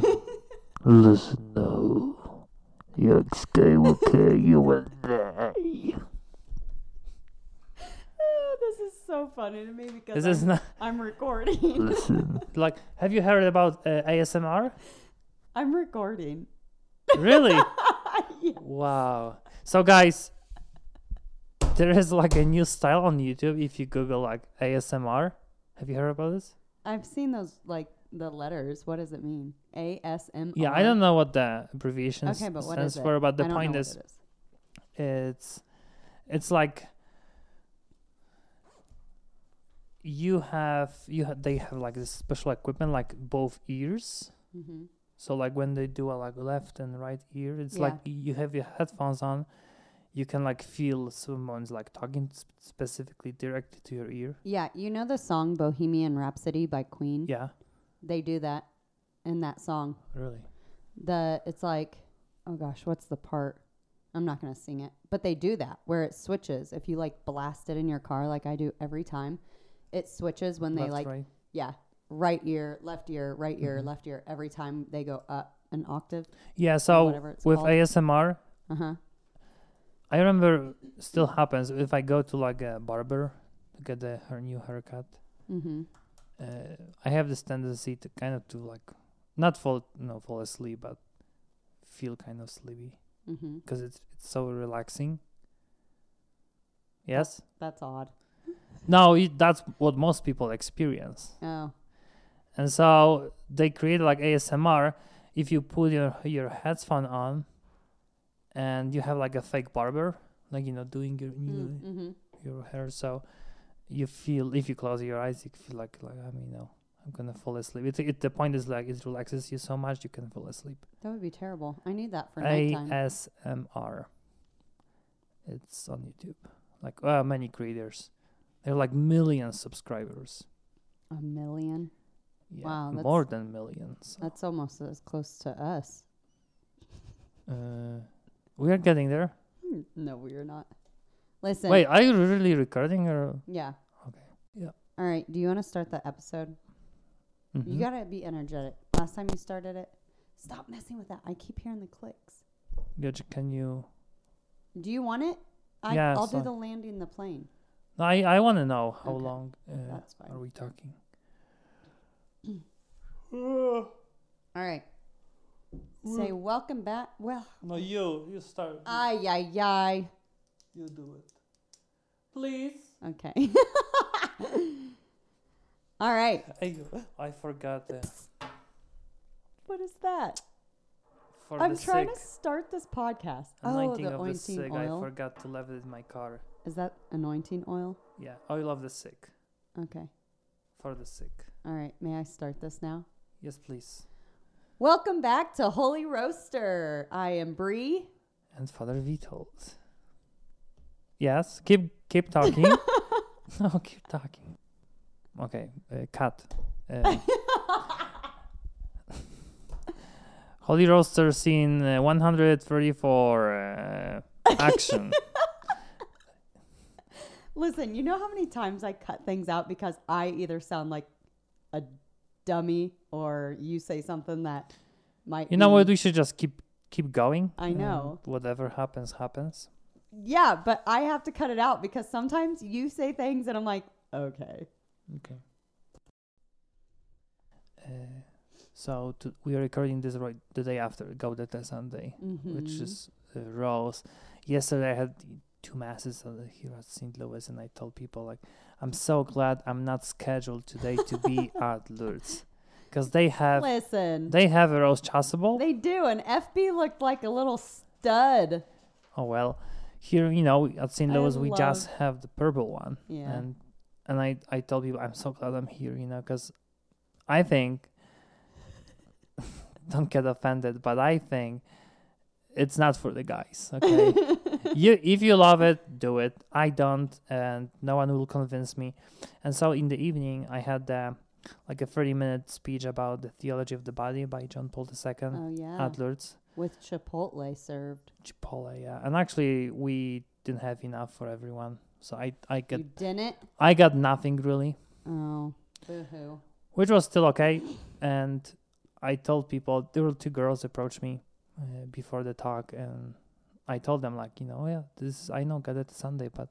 Listen now. Young Skywalker, you and I. Oh, this is so funny to me because This is I'm, not I'm recording. Listen. like. Have you heard about uh, ASMR? I'm recording. Really? Yeah. wow. So guys, there is like a new style on YouTube. If you Google like ASMR, have you heard about this? I've seen those like the letters. What does it mean? A S M. Yeah, I don't know what the abbreviation Okay, but what stands is it? for, but the point is, it is. it's it's like you have you ha- they have like this special equipment like both ears Mhm. so like when they do a like left and right ear it's Yeah. like you have your headphones on you can like feel someone's like talking sp- specifically directly to your ear Yeah, you know the song Bohemian Rhapsody by Queen? yeah They do that in that song. really The it's like, oh gosh, what's the part? I'm not gonna sing it, but they do that where it switches. If you like blast it in your car, like I do every time, it switches when they left like, right yeah, right ear, left ear, right ear, Mhm. left ear. Every time they go up an octave. yeah so whatever it's with called. asmr Uh huh. i remember still happens if i go to like a barber to get the, her new haircut Mm-hmm. Uh, I have this tendency to kind of to like not fall no fall asleep, but feel kind of sleepy Mm-hmm. because it's it's so relaxing. Yes. That's odd. No, it, that's what most people experience, Oh. and so they create like ASMR. If you put your your headphone on, and you have like a fake barber, like you know doing your new Mm-hmm. your hair, so you feel if you close your eyes, you feel like like I mean, no, I'm gonna fall asleep. It, it the point is like it relaxes you so much you can fall asleep. That would be terrible. I need that for nighttime. ASMR. It's on YouTube. Like uh, many creators, they're like million subscribers. A million. Yeah, Wow, that's- more than millions. That's almost as close to us. Uh, we are getting there. Hmm, No, we are not. Listen. Wait, are you really recording or? Yeah. Okay. Yeah. All right. Do you want to start the episode? You Mhm. gotta be energetic. Last time you started it, stop messing with that. I keep hearing the clicks. Gotcha, Can you? Do you want it? I, Yeah, I'll do the landing the plane. No, I I want to know how Okay. long uh, That's fine. are we talking? All right. Say welcome back. Well, No, you you start. ay ay ay. you do it, please. Okay. All right. I I forgot What is that? for I'm the trying sick. to start this podcast. Oh, Anointing the of the sick. oil. I forgot to leave it in my car. Is that anointing oil? Yeah, oil of the sick Okay. for the sick. All right. May I start this now? Yes, please. Welcome back to Holy Roaster. I am Bri. And Father Witold. Yes, keep keep talking. no, keep talking. Okay, uh, cut. Uh, Holy Roaster scene uh, 134. Uh, action. Listen, you know how many times I cut things out because I either sound like a dummy or you say something that might You know what? We should just keep keep going. I know. whatever happens, happens. Yeah, but I have to cut it out because sometimes you say things and I'm like, okay. Okay. Uh, so to, we are recording this right the day after Gaudete Sunday, which Mhm. is uh, Rose. Yesterday I had two masses uh, here at St. Louis, and I told people like, I'm so glad I'm not scheduled today to be at Lourdes, because they have Listen, they have a Rose Chasuble. they do. And FB looked like a little stud. oh well, here you know at St. Louis we just have the purple one. Yeah. and and I I told people I'm so glad I'm here, you know, because I think don't get offended, but I think it's not for the guys. Okay, you if you love it, do it. I don't, and no one will convince me. And so in the evening, I had uh, like a 30 minute speech about the theology of the body by John Paul II oh, yeah. at Lourdes. With Chipotle served. Chipotle, yeah. And actually, we didn't have enough for everyone, so I I got You didn't? I got nothing really. Oh, boo hoo. which was still okay. And I told people there were two girls approached me uh, before the talk, and I told them like, you know, yeah, this is, I know Gaudete Sunday, but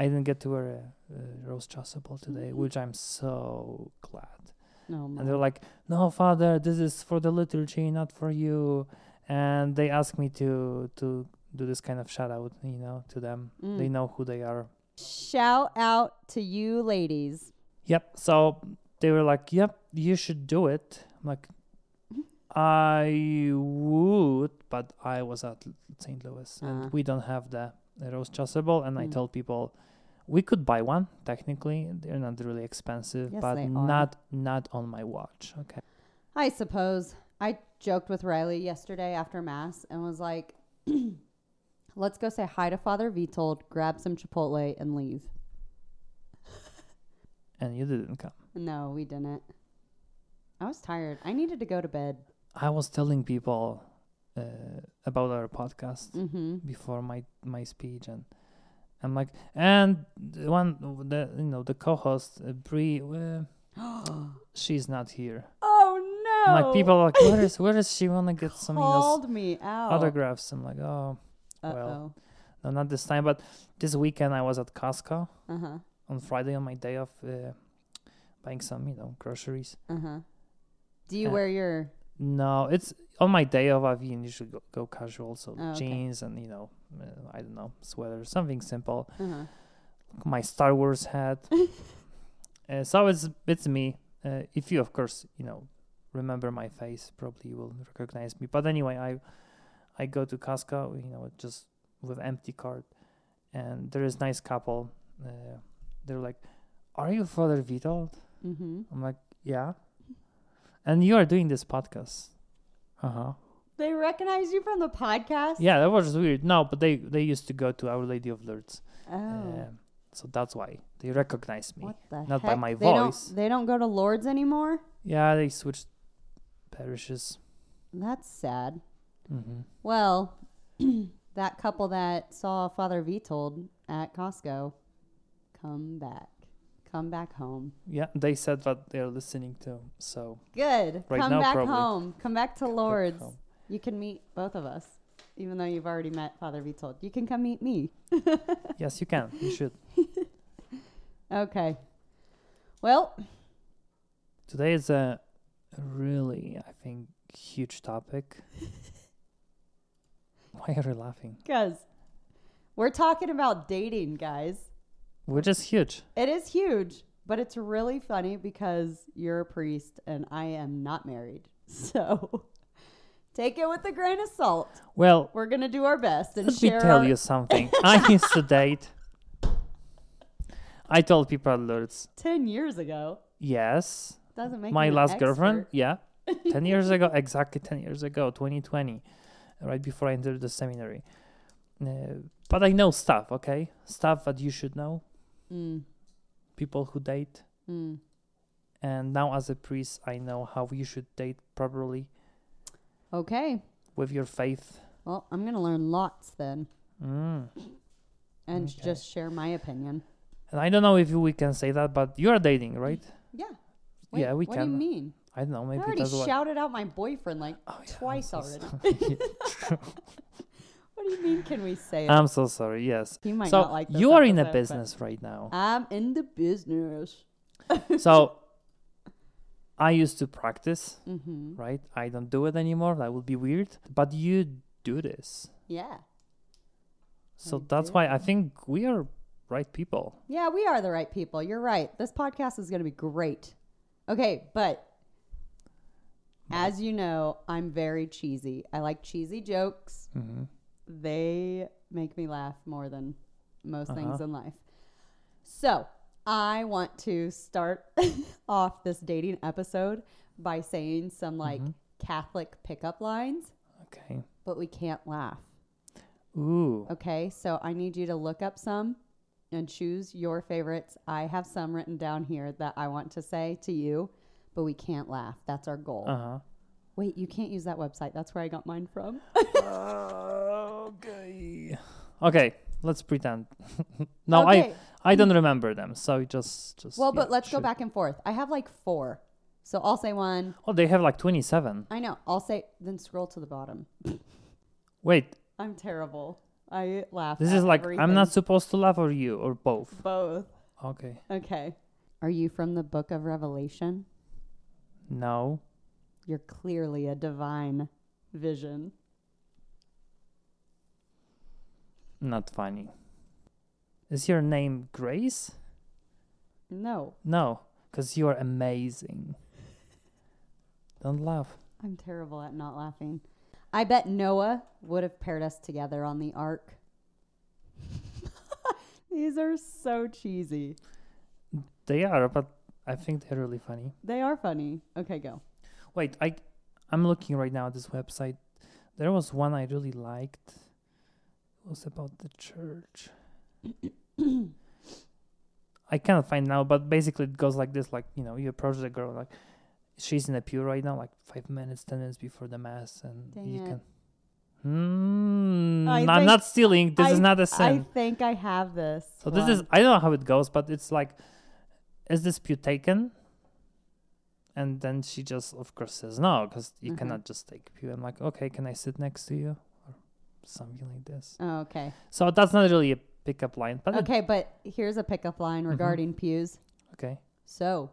I didn't get to wear a, a rose chasuble today, Mhm. which I'm so glad. No, And they're like, no, father, this is for the liturgy, not for you. And they asked me to to do this kind of shout out, you know, to them. They Mm. know who they are. Shout out to you ladies. Yep. So they were like, "Yep, you should do it." I'm like, I would, but I was at St. Louis, and Ah. we don't have the, the rose chasuble. And I Mm. told people we could buy one. Technically, they're not really expensive, Yes, but not not on my watch. Okay. I suppose. I joked with Riley yesterday after Mass and was like, let's go say hi to Father Witold, grab some Chipotle, and leave. And you didn't come. No, we didn't. I was tired. I needed to go to bed. I was telling people uh, about our podcast Mm-hmm. before my my speech, and I'm like, and the one the you know the co-host uh, Bri, uh, she's not here. oh no! I'm like people are like, where is where is she? Want to get some you know, called me out. autographs? I'm like, oh Uh well. no, not this time. But this weekend I was at Costco oh. Uh huh. on Friday on my day off, uh, buying some you know groceries. Uh huh. Do you Uh, wear your? No, it's on my day off. I usually go, go casual, so Oh, okay. jeans and you know, uh, I don't know, sweater, something simple. Uh huh. My Star Wars hat. uh, so it's it's me. Uh, if you, of course, you know, remember my face, probably you will recognize me. But anyway, I I go to Costco, you know, just with empty cart, and there is nice couple. Uh, they're like, "Are you Father Witold?" Mm-hmm. I'm like, "Yeah." And you are doing this podcast. Uh huh. They recognize you from the podcast. Yeah, that was weird. No, but they they used to go to Our Lady of Lourdes, Oh. um, so that's why they recognize me. what the not by my they don't- voice. They don't go to Lourdes anymore. Yeah, they switched parishes. That's sad. Hmm Well, that couple that saw Father Witold at Costco, come back. Come back home. Yeah, they said that they're listening to. So Good. Right come now, back probably. home. Come back to Lourdes. home. You can meet both of us, even though you've already met Father Witold. You can come meet me. yes, you can. You should. Okay. Well, Today is a really, I think, huge topic. Why are you laughing? because we're talking about dating, guys. Which is huge. It is huge, but it's really funny because you're a priest and I am not married. So take it with a grain of salt. Well, We're going to do our best and let me tell our- you something. I used to date. I told people at Lourdes, 10 years ago. yes, Doesn't make my last girlfriend yeah 10 years ago exactly 10 years ago 2020 right before i entered the seminary uh, but i know stuff okay stuff that you should know Mm, people who date mm. and now as a priest i know how you should date properly Okay. with your faith Well, I'm going to learn lots then mm. and Okay. just share my opinion. and i don't know if we can say that but you are dating right Yeah. Yeah, we what can. What do you mean? I don't know Maybe I already shouted out my boyfriend like Oh, yeah, twice so already. What do you mean can we say it? i'm so sorry yes he might so not like you are in but business right now I'm in the business. so I used to practice, Mhm. right? I don't do it anymore. That would be weird. But you do this. Yeah. So I that's do. why I think we are right people. Yeah, we are the right people. You're right. This podcast is going to be great. Okay, but as you know, I'm very cheesy. I like cheesy jokes. hmm They make me laugh more than most things Uh-huh. in life. So, I want to start off this dating episode by saying some like Mhm. Catholic pickup lines, Okay. but we can't laugh. Ooh. Okay, so I need you to look up some and choose your favorites. I have some written down here that I want to say to you, but we can't laugh. That's our goal. Uh huh. Wait, you can't use that website. That's where I got mine from. okay. Okay. Let's pretend. no, I Okay. I don't remember them. So just just. Well, yeah, but let's go back and forth. I have like four. So I'll say one. Oh, they have like 27. I know. I'll say then scroll to the bottom. Wait, I'm terrible. I laugh. this is like everything. I'm not supposed to laugh or you or both. both. Okay. Okay. Are you from the book of Revelation? No. You're clearly a divine vision. Not funny. Is your name Grace? No, No, because you are amazing. Don't laugh. I'm terrible at not laughing. I bet Noah would have paired us together on the ark. These are so cheesy. They are, but I think they're really funny. They are funny. Okay, go. Wait, I I'm looking right now at this website. There was one I really liked. It was about the church. I cannot find now, but basically it goes like this: like you know, you approach the girl, like she's in the pew right now, like five minutes, ten minutes before the mass, and Dang you it. can. Hmm. I I'm not stealing. This is not a I sin. I think I have this. So this is. I don't know how it goes, but it's like, is this pew taken? And then she just, of course, says no, because you Mhm. cannot just take pew. I'm like, okay, can I sit next to you, or something like this? Oh, okay. So that's not really a pickup line, but it- Okay, but here's a pickup line Mhm. regarding pews. okay, So,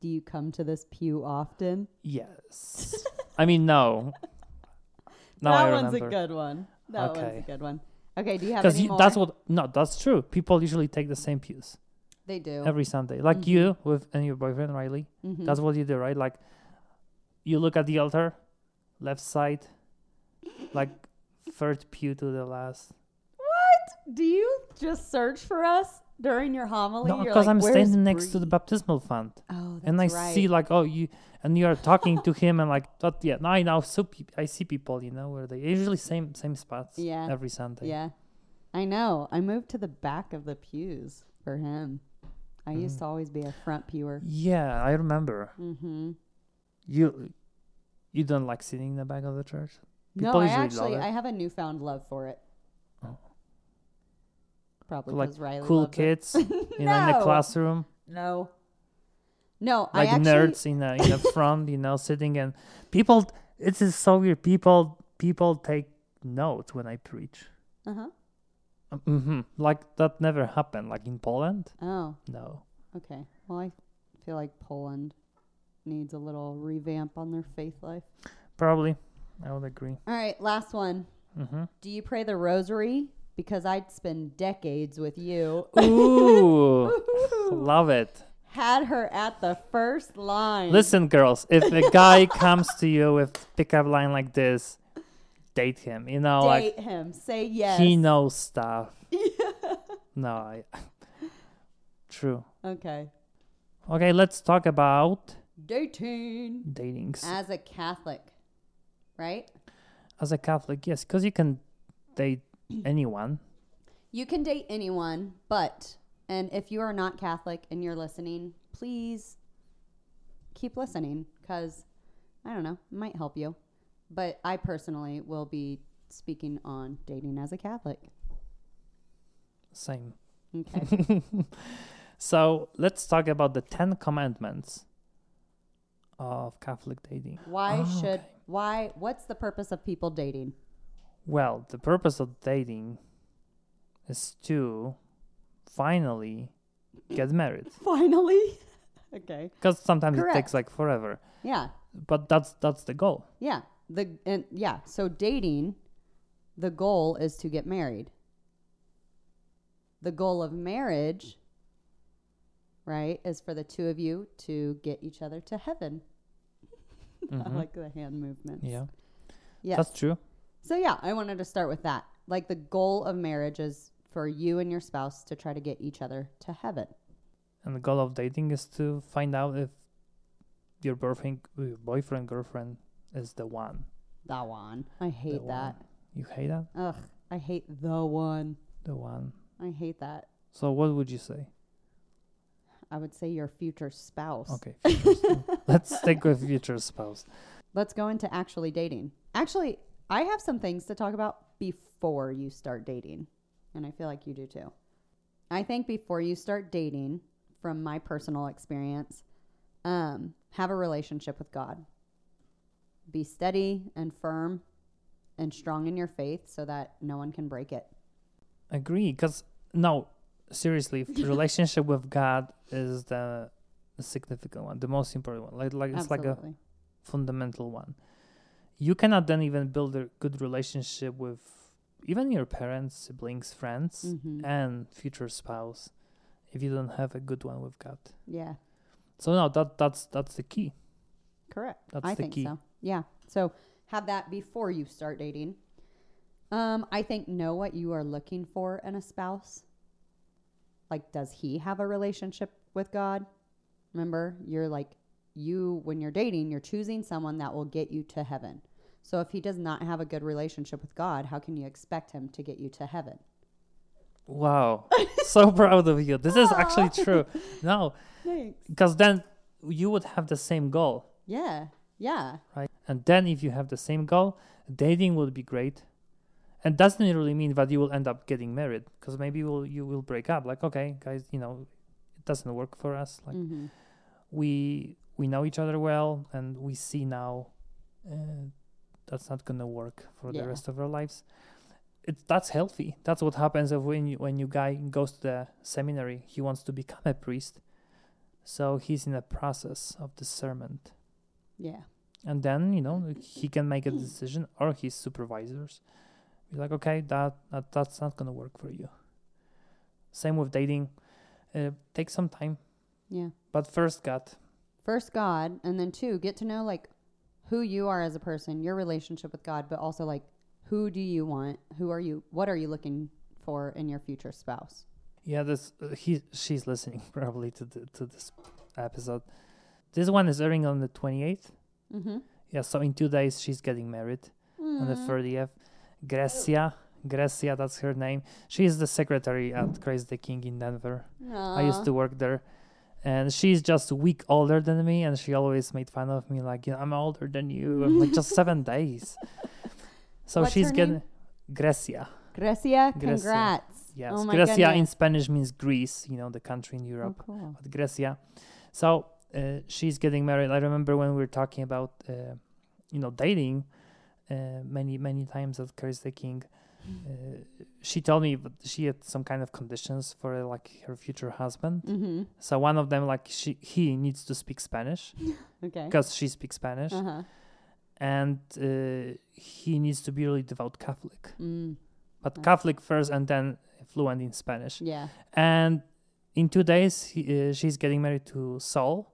do you come to this pew often? yes. I mean, no. Now that I one's remember. a good one. That one's a Okay. good one. Okay, do you have Because any more? that's what no, that's true. People usually take the same pews they do. every Sunday, like Mhm. you with and your boyfriend Riley. Mhm. That's what you do, right? Like, you look at the altar, left side, like third pew to the last. What? Do you just search for us during your homily? No, because like, I'm standing next to the baptismal font, Oh, that's and I right. see like, oh, you, and you are talking to him, and like, that, yeah. Now I know, so pe- I see people, you know, where they usually same same spots, Yeah. every Sunday. Yeah, I know. I moved to the back of the pews for him. I used Mm. to always be a front pewer. Yeah, I remember. Mm-hmm. You, you don't like sitting in the back of the church. No, I actually. I have a newfound love for it. Oh. Probably Like Riley cool kids, you know, in the classroom. No, no, like I actually, nerds in the in the front, you know, sitting and people. It is so weird. People people take notes when I preach. Uh-huh. Hmm Like that never happened. Like in Poland, Oh, no. okay. Well, I feel like Poland needs a little revamp on their faith life. Probably, I would agree. All right, last one. hmm Do you pray the rosary? Because I'd spend decades with you. Ooh, love it. Had her at the first line. Listen, girls, if a guy comes to you with pickup line like this, date him. You know, like date him. Say yes. he knows stuff. no, I. True. Okay. Okay, let's talk about Dating. datings. As a Catholic, right? As a Catholic, yes, because you can date anyone. You can date anyone, but, and if you are not Catholic and you're listening, please keep listening because, I don't know, it might help you. But I personally will be speaking on dating as a Catholic. Same. Okay. so let's talk about the Ten Commandments of Catholic dating. why Oh, should, okay. why, what's the purpose of people dating? Well, the purpose of dating is to finally get married. Finally. okay. Because sometimes it takes like forever. Yeah. But that's that's the goal. Yeah. The and yeah, so dating the goal is to get married. The goal of marriage right is for the two of you to get each other to heaven. I Mhm. like the hand movements. Yeah, Yes. that's true. So yeah, I wanted to start with that. Like the goal of marriage is for you and your spouse to try to get each other to heaven. And the goal of dating is to find out if your boyfriend, your boyfriend, girlfriend is the one. The one. I hate The that. one. You hate that? Ugh. I hate the one. The one. I hate that. So what would you say? I would say your future spouse. Okay, future spouse. let's stick with future spouse. Let's go into actually dating. Actually, I have some things to talk about before you start dating. And I feel like you do too. I think before you start dating, from my personal experience, um, have a relationship with God. Be steady and firm and strong in your faith so that no one can break it. Agree, because no, seriously, relationship with God is the, significant one, the most important one. Like, like it's like a fundamental one. You cannot then even build a good relationship with even your parents, siblings, friends, Mhm. and future spouse if you don't have a good one with God. Yeah. So no, that that's that's the key. Correct. That's I the think key. so. Yeah. So have that before you start dating. Um, I think know what you are looking for in a spouse. Like, does he have a relationship with God? Remember, you're like you when you're dating, you're choosing someone that will get you to heaven. So if he does not have a good relationship with God, how can you expect him to get you to heaven? Wow, so proud of you. This is actually true. No, because then you would have the same goal, Yeah. Yeah. right? And then if you have the same goal, dating would be great. And doesn't really mean that you will end up getting married, because maybe you will you will break up. Like, okay, guys, you know, it doesn't work for us. Like, hmm we we know each other well, and we see now uh, that's not gonna work for the rest of our lives. It's that's healthy. That's what happens if when you, when you guy goes to the seminary, he wants to become a priest, so he's in a process of discernment, Yeah. And then you know he can make a decision, or his supervisors be like, okay, that, that that's not gonna work for you. Same with dating. Uh, take some time, Yeah. but first, God, first God, and then two, get to know like who you are as a person, your relationship with God, but also like who do you want? Who are you? What are you looking for in your future spouse? Yeah, this uh, he she's listening probably to the, to this episode. This one is airing on the twenty eighth. Mm-hmm. Yeah, so in two days she's getting married on the thirtieth. Grecia, Grecia, that's her name. She's the secretary at Christ the King in Denver. I used to work there, and she's just a week older than me, and she always made fun of me like, you know, I'm older than you. I'm like just seven days. So What's she's getting. Grecia, Grecia. congrats. Yes, Oh Grecia in. Spanish means Greece. You know, the country in Europe. Oh, Europe. cool. with Grecia. So uh, she's getting married. I remember when we were talking about, uh, you know, dating uh, many, many times at the King. Uh, she told me that she had some kind of conditions for like her future husband. Mm-hmm. So one of them, like she, he needs to speak Spanish Okay. because she speaks Spanish, Uh-huh. and uh, he needs to be really devout Catholic, Mm. but. Catholic first and then fluent in Spanish. Yeah. and in two days he, uh, she's getting married to Saul,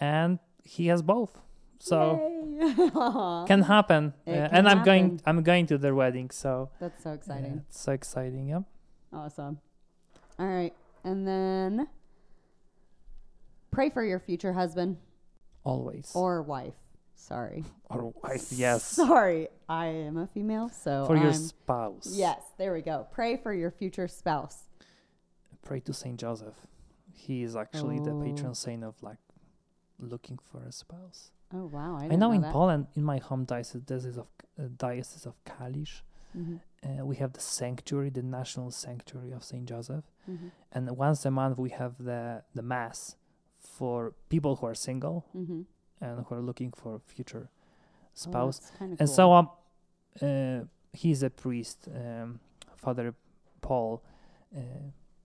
and he has both. So can happen, Uh, can and I'm going. I'm going to their wedding, so That's so exciting. it's so exciting. Yeah. Awesome. All right. And then pray for your future husband Always. or wife. Sorry. Or wife. Yes. Sorry. I am a female, so For your I'm spouse. Yes, there we go. Pray for your future spouse. Pray to Saint Joseph. He is actually the Oh. patron saint of like looking for a spouse. Oh wow, I, I, didn't know, in that. Poland, in my home diocese, of uh, diocese of Kalisz, Mhm, uh, we have the sanctuary, the national sanctuary of Saint Joseph. mhm, and once a month we have the the mass for people who are single mhm. and who are looking for a future Oh, spouse kinda and cool. so um uh, he's a priest um, father paul uh,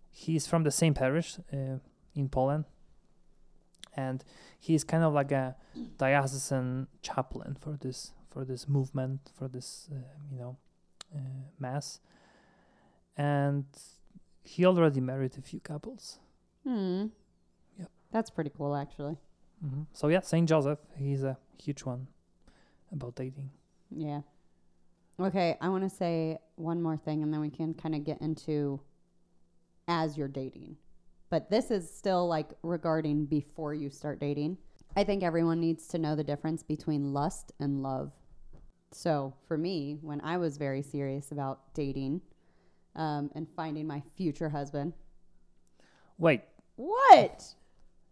he's from the same parish uh, in poland and he's kind of like a diocesan chaplain for this for this movement for this uh, you know uh, mass and he already married a few couples Hmm. Yep. That's pretty cool, actually. hmm So yeah, Saint Joseph, he's a huge one about dating. Yeah. Okay, I want to say one more thing, and then we can kind of get into as you're dating. But this is still like regarding before you start dating. I think everyone needs to know the difference between lust and love. So for me, when I was very serious about dating um, and finding my future husband, Wait, what?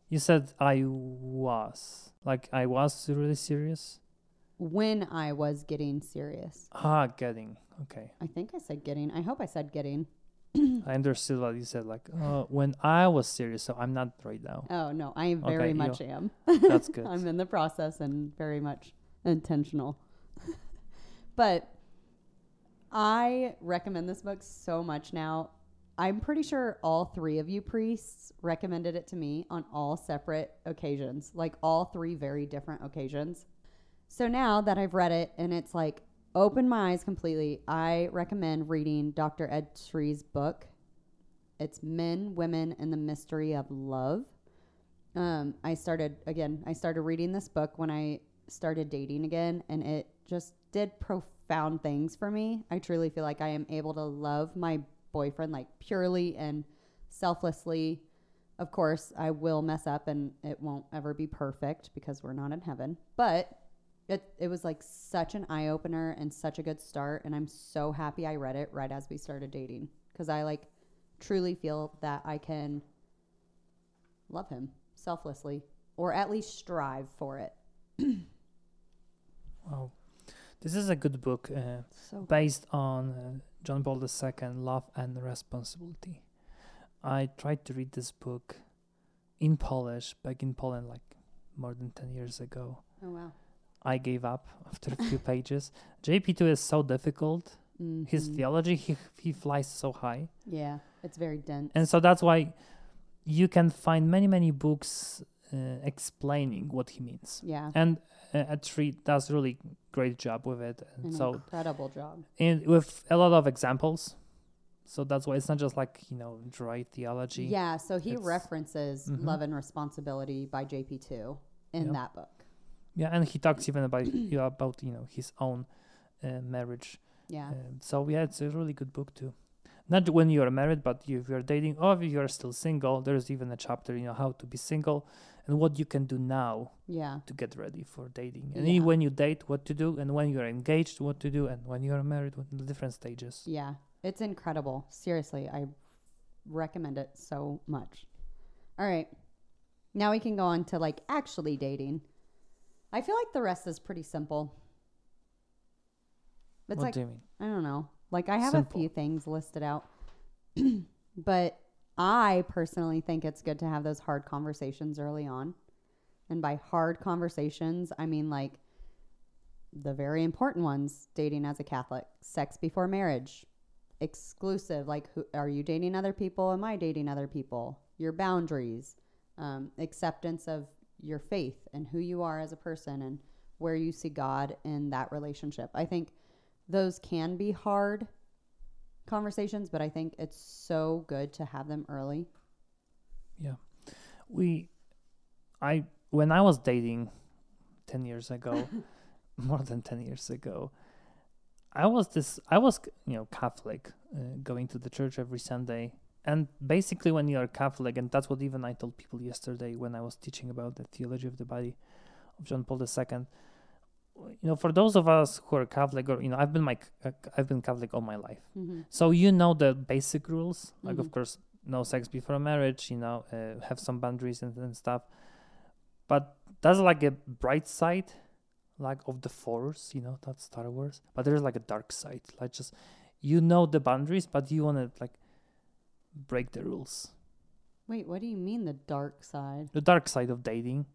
you said I was like I was really serious. When I was getting serious, Ah, getting okay. I think I said getting. I hope I said getting. I understood what you said. Like, uh, when I was serious, so I'm not right now. Oh no, I very Okay, much am. That's good. I'm in the process and very much intentional. but I recommend this book so much now. I'm pretty sure all three of you priests recommended it to me on all separate occasions, like all three very different occasions. So now that I've read it and it's like opened my eyes completely, I recommend reading Dr. Ed Sri's book. It's Men, Women, and the Mystery of Love. Um, I started again. I started reading this book when I started dating again, and it just did profound things for me. I truly feel like I am able to love my boyfriend like purely and selflessly. Of course, I will mess up, and it won't ever be perfect because we're not in heaven. But it it was like such an eye opener and such a good start, and I'm so happy I read it right as we started dating because I like truly feel that I can love him selflessly or at least strive for it. Wow. This is a good book uh, So based on uh, John Paul II, Love and Responsibility. I tried to read this book in Polish back in Poland like more than 10 years ago. oh wow. I gave up after a few pages. JP2 is so difficult. His Mhm. theology, he, he flies so high. Yeah, it's very dense. And so that's why you can find many, many books uh, explaining what he means. yeah, And uh, Sri does really great job with it. And an so incredible job. And with a lot of examples. So that's why it's not just like, you know, dry theology. Yeah, so he references Mhm. Love and Responsibility by JP2 in Yep. that book. Yeah, and he talks even about you know, about you know his own uh, marriage. Yeah. Um, so yeah, it's a really good book too. Not when you are married, but if you're dating or if you are still single. There's even a chapter, you know, how to be single and what you can do now Yeah. to get ready for dating. And Yeah. when you date, what to do, and when you're engaged, what to do, and when you're married, what the different stages. Yeah. It's incredible. Seriously, I recommend it so much. All right. Now we can go on to like actually dating. I feel like the rest is pretty simple. It's what like do you mean? I don't know. Like I have Simple. a few things listed out. but I personally think it's good to have those hard conversations early on. And by hard conversations, I mean like the very important ones, dating as a Catholic, sex before marriage, exclusive, like who are you dating other people? Am I dating other people? Your boundaries, um, acceptance of your faith and who you are as a person and where you see God in that relationship. I think those can be hard conversations, but I think it's so good to have them early. Yeah. We i when i was dating 10 years ago more than 10 years ago i was this i was you know catholic uh, going to the church every sunday and basically when you're catholic and that's what even i told people yesterday when i was teaching about the theology of the body of john paul ii you know for those of us who are catholic or you know i've been uh, i've been catholic all my life Mm-hmm. so you know the basic rules, like of Mhm. course, no sex before marriage. You know, uh, have some boundaries and, and stuff. But that's like a bright side, like of the Force. You know, that's Star Wars. But there's like a dark side, like just you know the boundaries, but you want to like break the rules. Wait, what do you mean the dark side? The dark side of dating,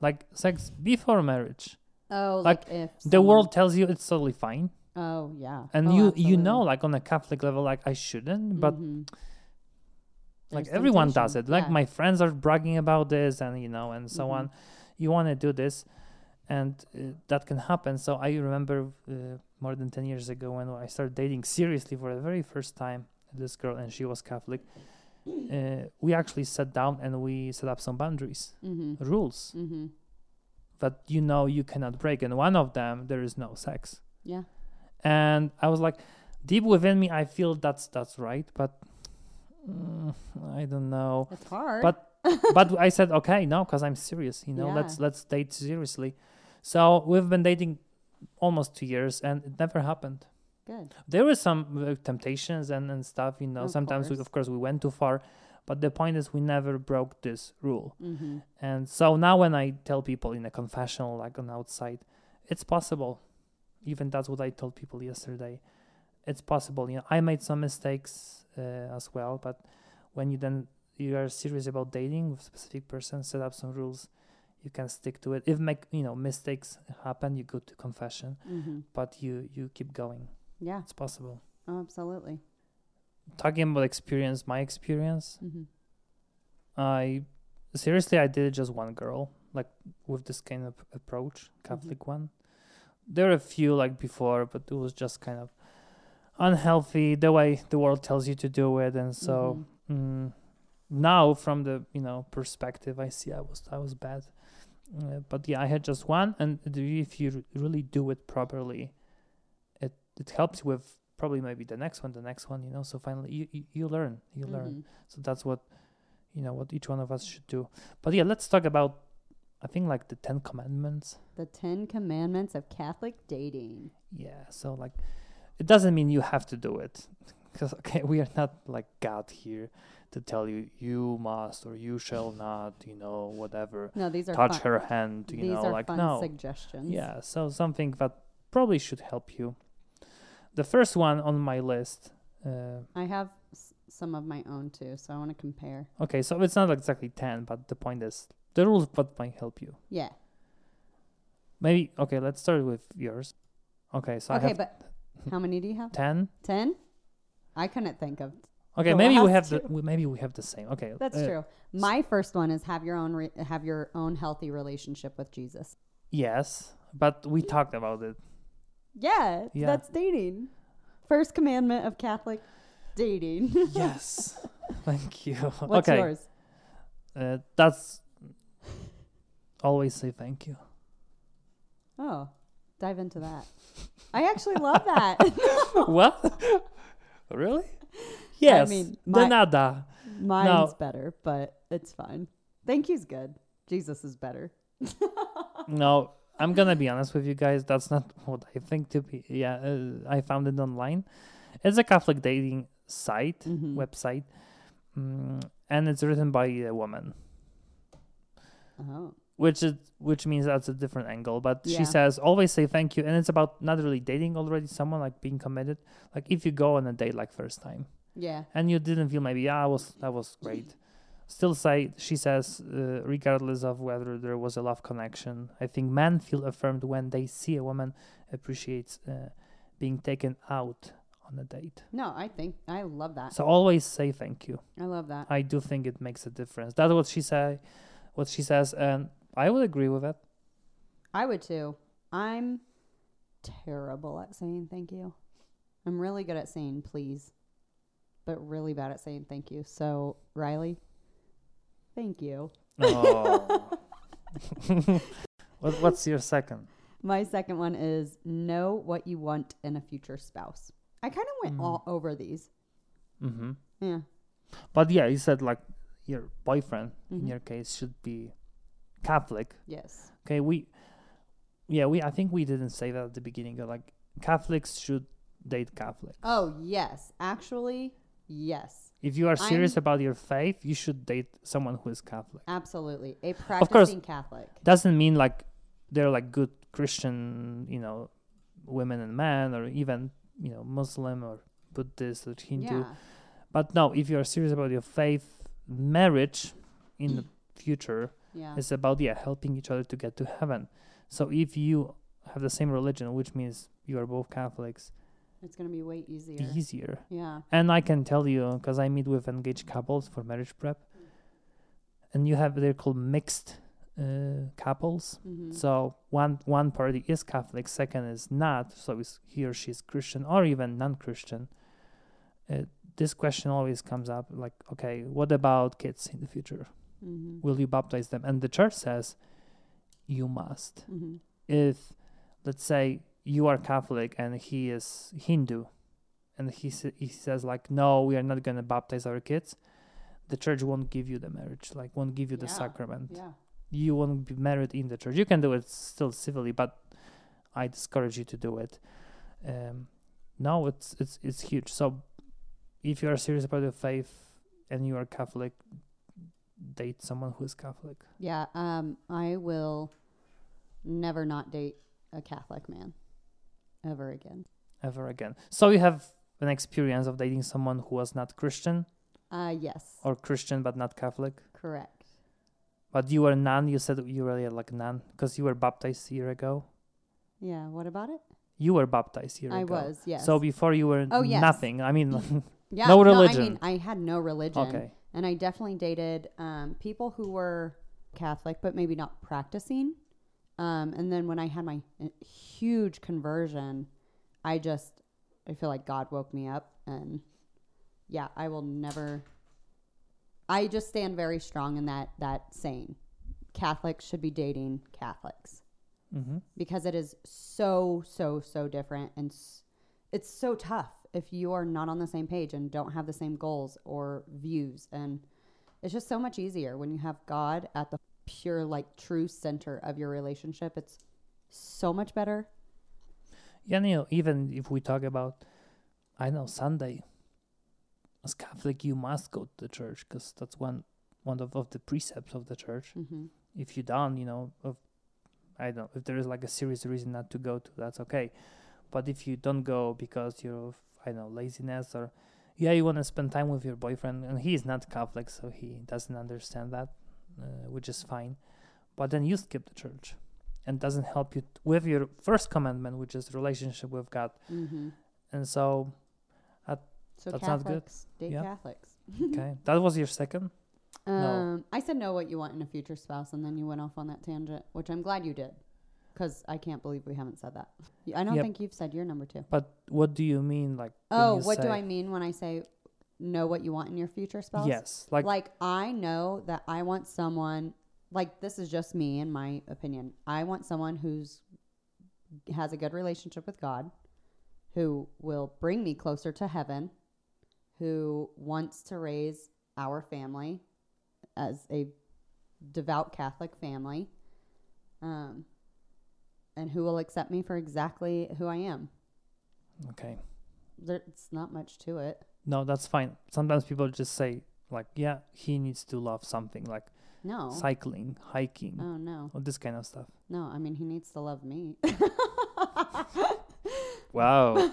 like sex before marriage. Oh, Like, like, if The world tells you it's totally fine, Oh, yeah. and Oh, you you know, like on a Catholic level, like I shouldn't, but Mhm. like everyone does it like Yeah. my friends are bragging about this and you know and so Mhm. on you want to do this and uh, that can happen so i remember uh, more than 10 years ago when i started dating seriously for the very first time this girl and she was catholic uh, we actually sat down and we set up some boundaries Mhm. rules Mhm. that you know you cannot break and one of them there is no sex Yeah. and i was like deep within me i feel that's that's right but mm, i don't know It's hard. But- but I said okay, no, because I'm serious. You know, Yeah. let's let's date seriously. So we've been dating almost two years, and it never happened. Good. There were some uh, temptations and, and stuff. You know, Of sometimes we, of course we went too far, but the point is we never broke this rule. Mhm. And so now when I tell people in a confessional, like on outside, it's possible. Even that's what I told people yesterday. it's possible. You know, I made some mistakes uh, as well, but when you then you are serious about dating with a specific person, set up some rules. You can stick to it. If make you know mistakes happen, you go to confession, Mm-hmm. but you you keep going. Yeah. It's possible. Oh, absolutely. Talking about experience, my experience, Mm-hmm. I seriously I did just one girl, like with this kind of approach, Catholic one. There are a few like before, but it was just kind of unhealthy the way the world tells you to do it, and so mm, now from the you know perspective, I see I was I was bad. Uh, but yeah, I had just one, and if you r- really do it properly, it helps you with probably maybe the next one, the next one, you know. So finally, you you, you learn, you learn. Mhm. So that's what you know what each one of us should do. But yeah, let's talk about I think like the Ten Commandments. The Ten Commandments of Catholic dating. Yeah. So like it doesn't mean you have to do it. Because okay, we are not like God here to tell you you must or you shall not, you know, whatever. No, these are Touch fun. her hand, you These know, like no. suggestions. Yeah, so something that probably should help you. The first one on my list. Uh, I have s- some of my own too, so I want to compare. okay, so it's not exactly ten, but the point is the rules what might help you. Yeah. Maybe okay. Let's start with yours. Okay, so I okay, have but how many do you have? ten. Ten? I couldn't think of. Okay, The maybe we last have the two. maybe we have the same. Okay, That's uh, true. My first one is have your own re- have your own healthy relationship with Jesus. Yes, but we talked about it. Yeah, Yeah. that's dating. First commandment of Catholic dating. Yes, thank you. What's okay, yours? Uh, that's always say thank you. Oh, dive into that. I actually love that. what? really? Yes. I mean, de my- nada. Mine's better, but it's fine. Thank you's good. Jesus is better. No, I'm gonna be honest with you guys. That's not what I think to be. Yeah, uh, I found it online. It's a Catholic dating site Mhm. website, mm, and it's written by a woman, Oh. which is which means that's a different angle. But Yeah. she says always say thank you, and it's about not really dating already someone like being committed. Like if you go on a date like first time Yeah. and you didn't feel maybe yeah, I was that was great. Still say she says uh, regardless of whether there was a love connection. I think men feel affirmed when they see a woman appreciates uh, being taken out on a date. No, I think I love that. So always say thank you. I love that. I do think it makes a difference. That's what she say, what she says, and I would agree with it. I would too. I'm terrible at saying thank you. I'm really good at saying please, but really bad at saying thank you. So, Riley, thank you. Oh. what, what's your second? My second one is know what you want in a future spouse. I kind of went Mm. all over these. Mm-hmm. Yeah. But yeah, you said like your boyfriend in Mhm. your case should be Catholic. Yes. Okay, we, yeah, we. I think we didn't say that at the beginning. Like Catholics should date Catholics. Oh, yes. Actually, yes. If you are serious I'm- about your faith, you should date someone who is Catholic. Absolutely. A course. practicing Catholic. Doesn't mean like they're like good Christian, you know, women and men, or even you know Muslim or Buddhist or Hindu. Yeah. But no, if you are serious about your faith, marriage in the future Yeah. is about yeah helping each other to get to heaven. So if you have the same religion, which means you are both Catholics, It's going to be way easier. easier. Yeah. And I can tell you because I meet with engaged couples for marriage prep, and you have they're called mixed uh, couples. hmm So one one party is Catholic, second is not. So is he or she is Christian or even non-Christian. Uh, this question always comes up, like, okay, what about kids in the future? hmm Will you baptize them? And the church says, you must. hmm If, let's say, you are Catholic and he is Hindu, and he sa- he says like, no, we are not gonna baptize our kids. The church won't give you the marriage, like won't give you the Yeah. sacrament Yeah. you won't be married in the church. You can do it still civilly, but I discourage you to do it. Um, no, it's it's it's huge. So if you are serious about your faith and you are Catholic, date someone who is Catholic. Yeah. Um, I will never not date a Catholic man ever again. Ever again. So you have an experience of dating someone who was not Christian Uh, yes, or Christian but not Catholic? correct. But you were a nun. You said you were like a nun because you were baptized a year ago. Yeah. What about it? You were baptized a year ago. I ago. was. Yes. So before you were Oh, yes. nothing. I mean, yeah. no I religion. mean, I had no religion. okay. And I definitely dated um, people who were Catholic, but maybe not practicing. Um, and then when I had my uh, huge conversion, I just, I feel like God woke me up. And yeah, I will never, I just stand very strong in that, that saying Catholics should be dating Catholics hmm because it is so, so, so different. And it's so tough if you are not on the same page and don't have the same goals or views. And it's just so much easier when you have God at the pure, like, true center of your relationship. It's so much better. Yeah, you know, even if we talk about, I know Sunday. As Catholic, you must go to the church because that's one one of, of the precepts of the church. hmm If you don't, you know, of, I don't know if there is like a serious reason not to go to, that's okay. But if you don't go because you're, of, I don't know, laziness or, yeah, you want to spend time with your boyfriend, and he is not Catholic, so he doesn't understand that, which is fine. But then you skip the church, and doesn't help you t- with your first commandment, which is relationship with God. hmm And so, So That sounds good. Catholics date Yeah. Catholics. okay, that was your second. Um, I said know what you want in a future spouse, and then you went off on that tangent, which I'm glad you did, because I can't believe we haven't said that. I don't Yep. think you've said your number two. But what do you mean, like? Oh, what do I mean when I say know what you want in your future spouse? Yes, like, Like, I know that I want someone like this is just me in my opinion. I want someone who's has a good relationship with God, who will bring me closer to heaven, who wants to raise our family as a devout Catholic family, um, and who will accept me for exactly who I am. okay, There's not much to it. No, that's fine. Sometimes people just say, like, yeah, he needs to love something, like No. cycling, hiking, Oh no. or this kind of stuff. No, I mean he needs to love me. Wow,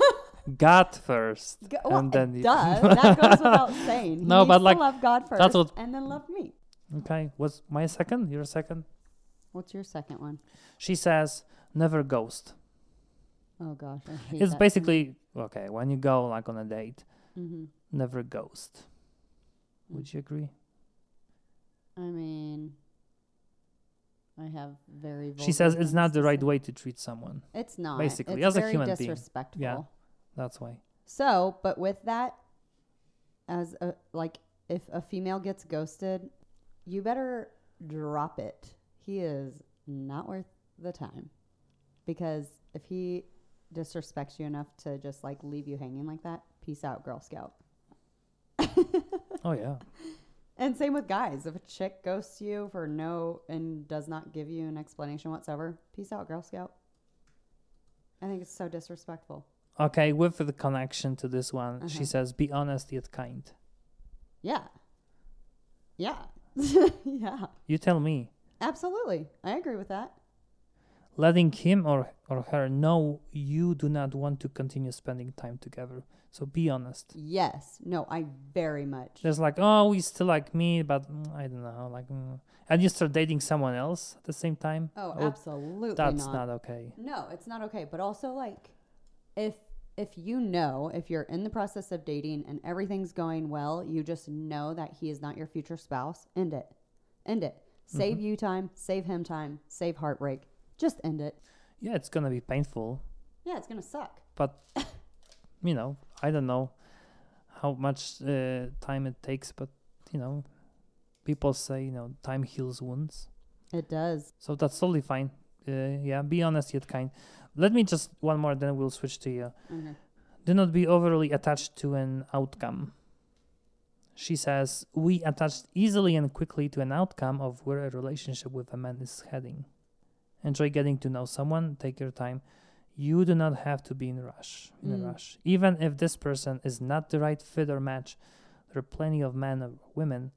God first, Go- well, and then you- does. That goes without saying. He No, needs but, to like, love God first, that's what- and then love me. Okay, what's my second? Your second? What's your second one? She says, never ghost. Oh gosh, It's basically okay when you go like on a date, hmm never ghost. Mm. Would you agree? I mean, I have very. She says it's not the right way to treat someone. It's not basically, It's as a human being. disrespectful. That's why. So, but with that, as a like, if a female gets ghosted, you better drop it. He is not worth the time, because if he disrespects you enough to just like leave you hanging like that, peace out, Girl Scout. Oh yeah. And same with guys. If a chick ghosts you for no and does not give you an explanation whatsoever, peace out, Girl Scout. I think it's so disrespectful. Okay, with the connection to this one, Uh-huh. she says, "Be honest yet kind." Yeah. Yeah. yeah. You tell me. Absolutely. I agree with that. Letting him or or her know you do not want to continue spending time together. So be honest. Yes. No, I very much. There's like, oh, we still like me, but mm, I don't know, like, mm. and you start dating someone else at the same time. oh, Oh, absolutely That's not. not okay. No, it's not okay. But also like if if you know if you're in the process of dating and everything's going well, you just know that he is not your future spouse, end it. End it. Save Mm-hmm. you time, save him time, save heartbreak. Just end it. Yeah, it's gonna be painful, Yeah, it's gonna suck. but you know, I don't know how much uh, time it takes, but you know, people say you know time heals wounds. It does. So that's totally fine. Uh, yeah, be honest yet kind. Let me just one more, then we'll switch to you. Okay. Do not be overly attached to an outcome. She says, We attach easily and quickly to an outcome of where a relationship with a man is heading. Enjoy getting to know someone, take your time. You do not have to be in a rush. In Mm. a rush. Even if this person is not the right fit or match, there are plenty of men or women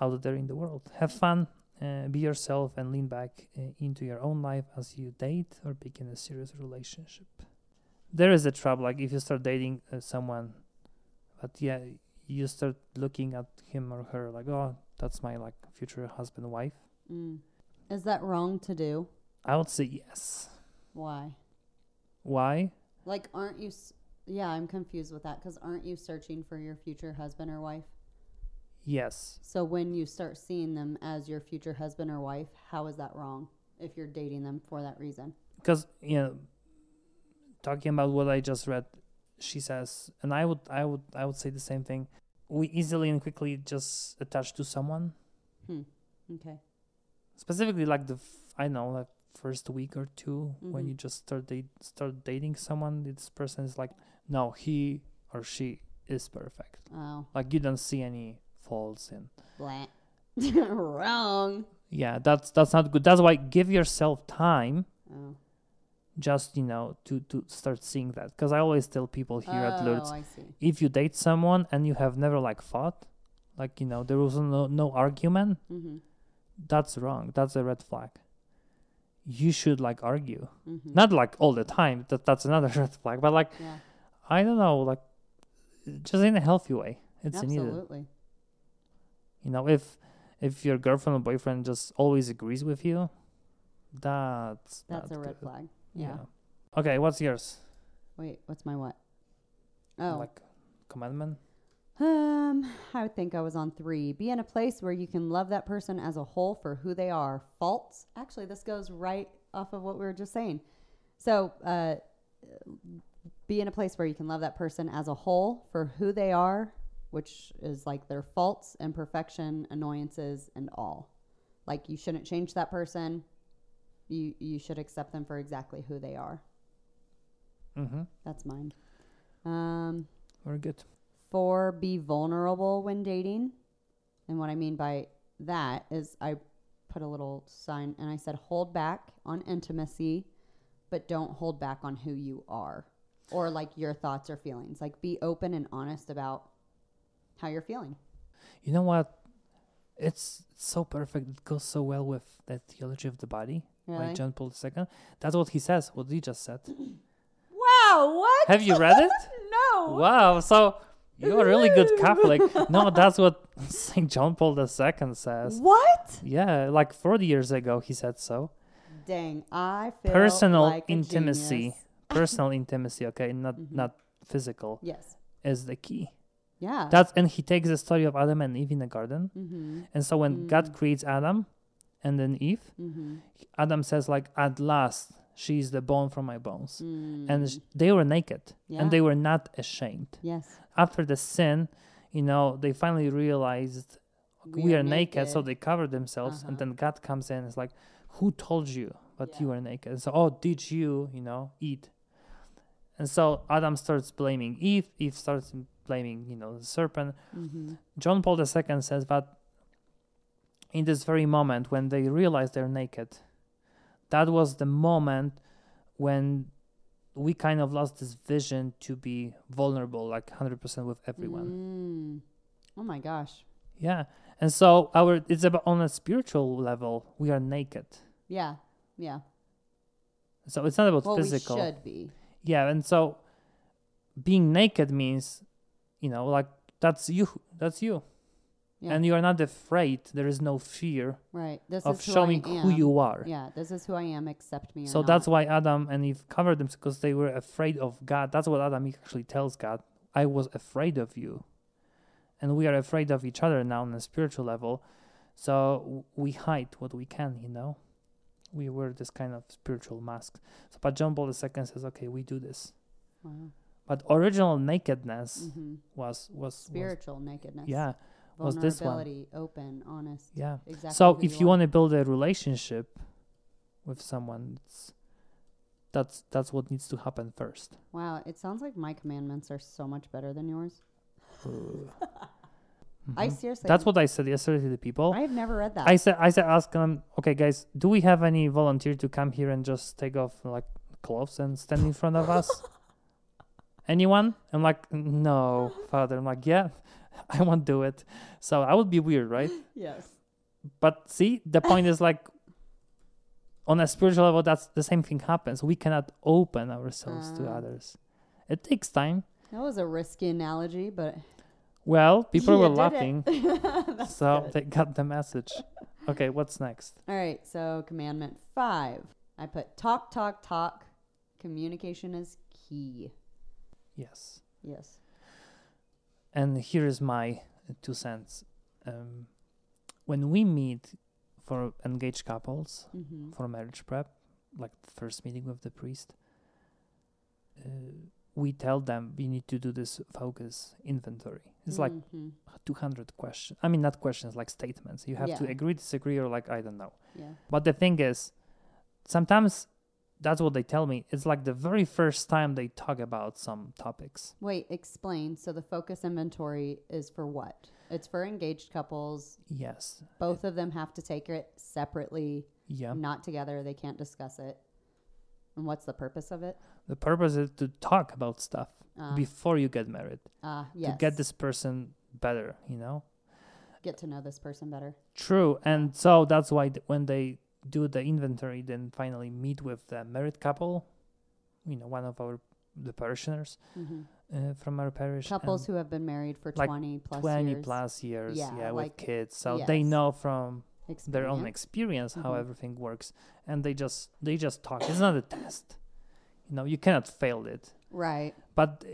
out there in the world. Have fun, uh, be yourself, and lean back uh, into your own life as you date or begin a serious relationship. There is a trouble. Like if you start dating uh, someone but yeah, you start looking at him or her like, oh, that's my like future husband, wife. Mm. Is that wrong to do? I would say yes. Why? Why? Like, aren't you? S- yeah, I'm confused with that because aren't you searching for your future husband or wife? Yes. So when you start seeing them as your future husband or wife, how is that wrong? If you're dating them for that reason. because you know talking about what i just read she says and i would i would i would say the same thing we easily and quickly just attach to someone Hmm. Okay. specifically like the f- i know like first week or 2 when Mhm. you just start date start dating someone this person is like no he or she is perfect Oh, like you don't see any faults in wrong. yeah that's that's not good that's why give yourself time Oh. just you know to to start seeing that because i always tell people here at oh, Lourdes if you date someone and you have never like fought like you know there was no, no argument Mm-hmm. that's wrong that's a red flag you should like argue Mm-hmm. not like all the time that that's another red flag but like Yeah. i don't know like just in a healthy way it's needed you know if if your girlfriend or boyfriend just always agrees with you that's That's a red good. flag. Yeah. okay what's yours Wait, what's my what? Oh. like commandment Um, I would think I was on three. Be in a place where you can love that person as a whole for who they are. Faults. Actually, this goes right off of what we were just saying. So, uh, be in a place where you can love that person as a whole for who they are, which is like their faults, imperfection, annoyances, and all. Like you shouldn't change that person. You you should accept them for exactly who they are. mm-hmm That's mine. Um, very good Four, be vulnerable when dating. And what I mean by that is I put a little sign and I said, hold back on intimacy, but don't hold back on who you are or like your thoughts or feelings. Like be open and honest about how you're feeling. You know what? It's so perfect. It goes so well with that theology of the body Really? by John Paul II. That's what he says. What he just said. Wow, what? Have you read it? no. Wow. So you're a really good Catholic. No, that's what Saint John Paul II says. What? Yeah, like 40 years ago he said so. Dang, I feel Personal like intimacy. Personal intimacy, okay, not Mhm. not physical, Yes. is the key. Yeah. That's and he takes the story of Adam and Eve in the garden. mm-hmm. And so when God Mm. creates Adam and then Eve, Mm-hmm. Adam says like at last she's the bone from my bones. Mm. And sh- they were naked yeah. and they were not ashamed. yes. After the sin, you know, they finally realized we, are, naked. so they covered themselves and Uh-huh. then God comes in and is like, Who told you that you Yeah. were naked? And so, oh, did you, you know, eat? And so Adam starts blaming Eve, Eve starts blaming, you know, the serpent. Mm-hmm. John Paul II says that in this very moment when they realize they're naked, that was the moment when we kind of lost this vision to be vulnerable, like 100% with everyone. Mm. Oh my gosh. Yeah. And so our it's about on a spiritual level, we are naked. Yeah. Yeah. So it's not about Well, physical. we should be. Yeah, and so being naked means, you know, like that's you. That's you. Yeah. And you are not afraid. There is no fear right. This of is who showing am. who you are. Yeah. This is who I am. Accept me. Or So not. that's why Adam and Eve covered them because they were afraid of God. That's what Adam actually tells God. I was afraid of you. And we are afraid of each other now on a spiritual level. So w- we hide what we can, you know. We wear this kind of spiritual mask. So but John Paul II says, okay, we do this. Wow. But original nakedness hmm was was, was Spiritual nakedness. yeah, was this one. Open. Honest. yeah. Exactly. so if you want to build a relationship with someone, it's, that's that's what needs to happen first. Wow. It sounds like my commandments are so much better than yours. I Mhm. seriously. That's what I said yesterday to the people. I've never read that. I said, I said, ask them, okay, guys, do we have any volunteer to come here and just take off like clothes and stand in front of us? Anyone? I'm like, no, father. I'm like, yeah, I won't do it. So I would be weird, right? yes. But see, the point is like, on a spiritual level, that's the same thing happens. We cannot open ourselves to Ah. others. It takes time. That was a risky analogy, but Well, people were laughing, so good. they got the message. Okay, what's next? All right, so commandment five. I put talk, talk, talk. Communication is key. Yes. Yes. And here is my two cents. Um, when we meet for engaged couples Mm-hmm. for marriage prep, like the first meeting with the priest, uh, we tell them we need to do this focus inventory. It's like Mhm. 200 questions. I mean, not questions, like statements. You have to agree, disagree, or like, I don't know. yeah. But the thing is, sometimes that's what they tell me. It's like the very first time they talk about some topics. Wait, explain. So the focus inventory is for what? It's for engaged couples. Yes. Both of them have to take it separately, Yeah. not together. They can't discuss it. And what's the purpose of it? The purpose is to talk about stuff Uh, before you get married. uh, yes. To get this person better, you know? Get to know this person better. True. And so that's why th- when they do the inventory, then finally meet with the married couple, you know, one of our the parishioners hmm uh, from our parish. Couples who have been married for like 20 plus 20 years. plus years, Yeah, yeah, like- with kids. So they know from their own Experience. experience how everything works and they just they just talk it's not a test you know you cannot fail it Right. but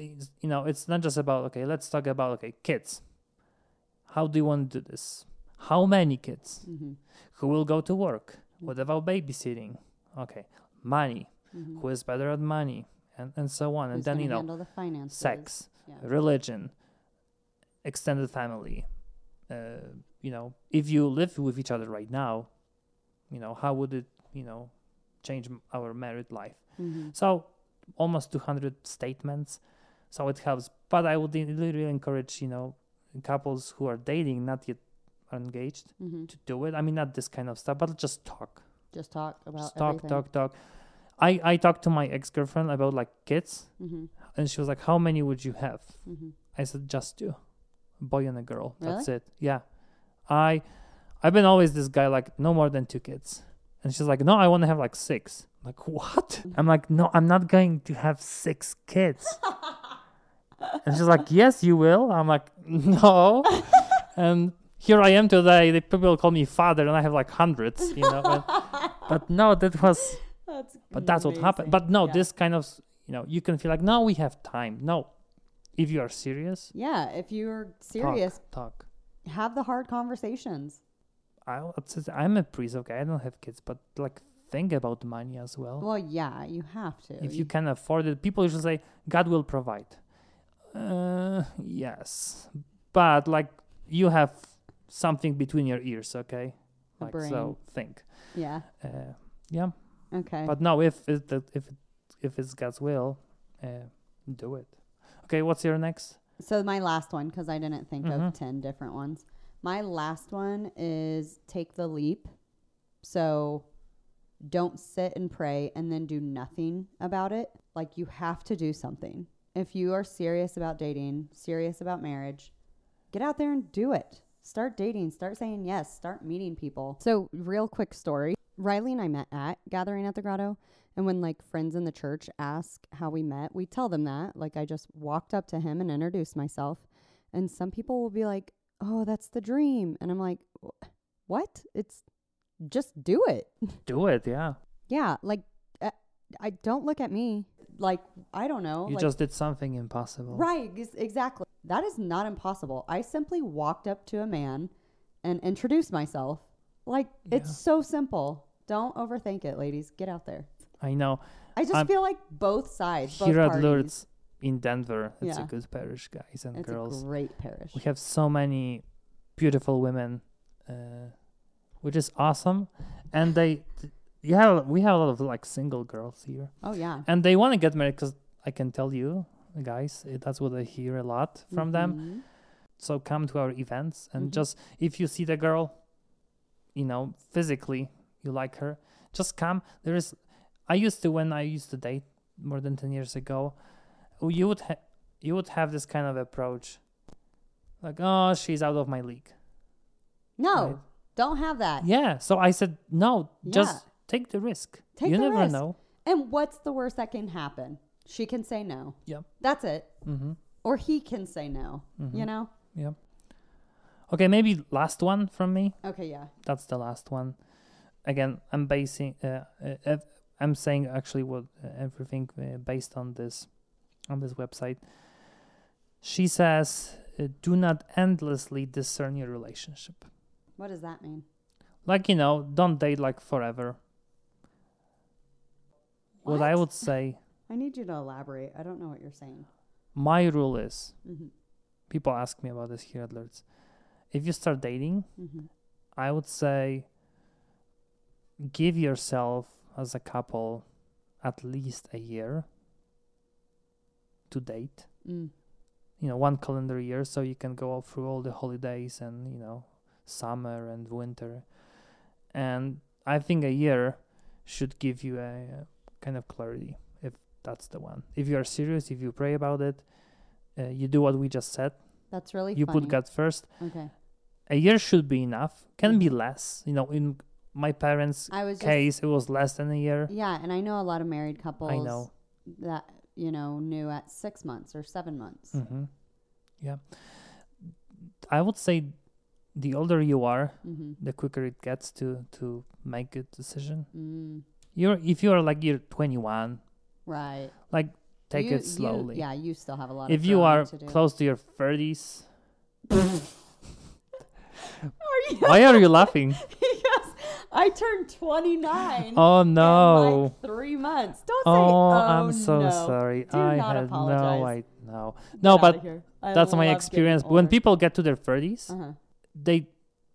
you know it's not just about okay let's talk about okay kids how do you want to do this how many kids Mm-hmm. who will go to work what about babysitting okay money Mm-hmm. who is better at money and and so on and then you know the finances? sex Yeah. religion extended family uh, you know if you live with each other right now you know how would it you know change our married life Mm-hmm. so almost 200 statements so it helps but i would really encourage you know couples who are dating not yet engaged Mm-hmm. to do it i mean not this kind of stuff but just talk Just talk about just talk everything. talk talk i i talked to my ex-girlfriend about like kids Mm-hmm. and she was like how many would you have Mm-hmm. I said just two, a boy and a girl. Really? That's it. Yeah, I, I've been always this guy like no more than two kids, and she's like, no, I want to have like six. I'm like what? I'm like, no, I'm not going to have six kids. and she's like, yes, you will. I'm like, no. and here I am today. The people call me father, and I have like hundreds, you know. But, but no, that was That's but that's what happened. But no, this kind of you know, you can feel like now we have time. No, if you are serious, Yeah, if you're serious, talk. talk. have the hard conversations. I, I'm a priest, okay. I don't have kids, but like think about money as well. Well, yeah, you have to. if you can afford it, people usually say God will provide. Uh, yes, but like you have something between your ears, okay? Like brain. so, think. yeah. Uh, yeah, Okay. but no, if it, if it, if it's God's will, uh, do it. Okay, what's your next? So my last one, because I didn't think Mhm. of ten different ones. My last one is take the leap. So don't sit and pray and then do nothing about it. Like you have to do something. If you are serious about dating, serious about marriage, get out there and do it. Start dating, start saying yes, start meeting people. So, real quick story. Riley and I met at Gathering at the Grotto. And when like friends in the church ask how we met, we tell them that. Like I just walked up to him and introduced myself. And some people will be like, "Oh, that's the dream." And I'm like, "What? It's just do it." Do it, yeah. yeah, like uh, I don't look at me like I don't know. You like, just did something impossible. Right, ex- exactly. That is not impossible. I simply walked up to a man and introduced myself. Like it's Yeah. so simple. Don't overthink it, ladies. Get out there. I know. I just feel like both sides, both Here at. Lourdes in Denver, it's a good parish, guys and it's girls. a great parish. we have so many beautiful women, uh, which is awesome. And they, you have, we have a lot of like single girls here, Oh yeah. and they want to get married because I can tell you, guys, eh, that's what I hear a lot from them. Mhm. So come to our events and Mhm. just if you see the girl, you know, physically you like her, just come. There is, I used to when I used to date more than ten years ago, you would ha- you would have this kind of approach, like oh she's out of my league. No, Right. don't have that. Yeah. So I said no, Yeah. just take the risk. Take you the never risk. know. And what's the worst that can happen? She can say no. Yep. That's it. hmm or he can say no. Mhm. You know? Yeah. Okay, maybe last one from me. Okay, yeah. That's the last one. Again, I'm basing. Uh, uh, I'm saying actually what uh, everything uh, based on this, on this website. She says, uh, "Do not endlessly discern your relationship. What does that mean? Like you know, don't date like forever. What, I would say, I need you to elaborate. I don't know what you're saying. my rule is. Mm-hmm. People ask me about this here at Lourdes. If you start dating, Mm-hmm. I would say give yourself as a couple at least a year to date. Mm. You know, one calendar year so you can go through all the holidays and, you know, summer and winter. And I think a year should give you a, kind of clarity if that's the one. If you are serious, if you pray about it, uh, you do what we just said. That's really You funny. put God first. Okay. A year should be enough. Can be less. You know, in my parents' I was just case, it was less than a year. Yeah, and I know a lot of married couples I know. that, you know, knew at six months or seven months. mm-hmm. Yeah. I would say the older you are, Mm-hmm. the quicker it gets to to make a decision. Mm, You're if you're like you're 21, right. like take You- it you- slowly. yeah, you still have a lot if you are to close to your 30s, Are you- why are you laughing? because I turned 29 Oh in no. like three months. Don't Oh, say, oh I'm so no. sorry. Do I not had apologize. no I no. No, but that's my experience. When people get to their 30s, Uh-huh. they